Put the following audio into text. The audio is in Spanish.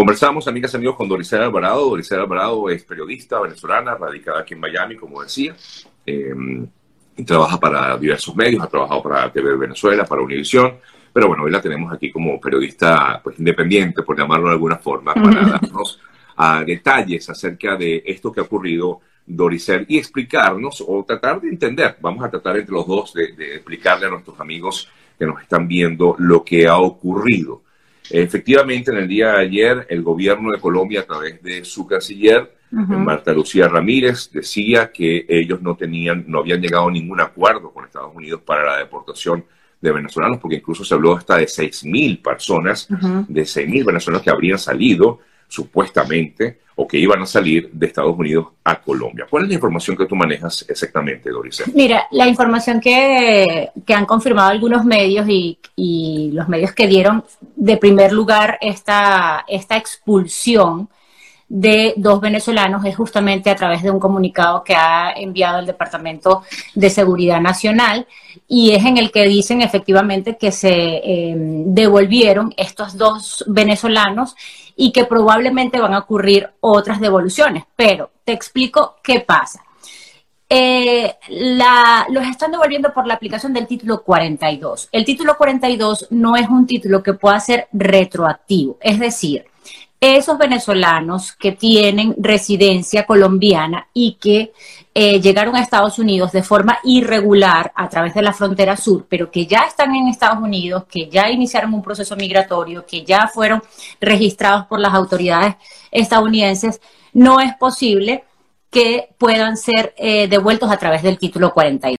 Conversamos, amigas y amigos, con Doricela Alvarado. Doricela Alvarado es periodista venezolana, radicada aquí en Miami, como decía. Eh, y trabaja para diversos medios, ha trabajado para TV Venezuela, para Univisión. Pero bueno, hoy la tenemos aquí como periodista pues, independiente, por llamarlo de alguna forma, para darnos a detalles acerca de esto que ha ocurrido, Doricel, y explicarnos o tratar de entender, vamos a tratar entre los dos de, de explicarle a nuestros amigos que nos están viendo lo que ha ocurrido. Efectivamente, en el día de ayer, el gobierno de Colombia, a través de su canciller, Marta Lucía Ramírez, decía que ellos no tenían, no habían llegado a ningún acuerdo con Estados Unidos para la deportación de venezolanos, porque incluso se habló hasta de 6.000 personas, de 6.000 venezolanos que habrían salido supuestamente o que iban a salir de Estados Unidos a Colombia. ¿Cuál es la información que tú manejas exactamente, Doris? Mira, la información que, que han confirmado algunos medios y, y, los medios que dieron de primer lugar esta, esta expulsión de dos venezolanos es justamente a través de un comunicado que ha enviado el Departamento de Seguridad Nacional y es en el que dicen efectivamente que se eh, devolvieron estos dos venezolanos y que probablemente van a ocurrir otras devoluciones. Pero te explico qué pasa. Eh, los están devolviendo por la aplicación del título 42. El título 42 no es un título que pueda ser retroactivo, es decir, esos venezolanos que tienen residencia colombiana y que eh, llegaron a Estados Unidos de forma irregular a través de la frontera sur, pero que ya están en Estados Unidos, que ya iniciaron un proceso migratorio, que ya fueron registrados por las autoridades estadounidenses, no es posible que puedan ser eh, devueltos a través del título 42.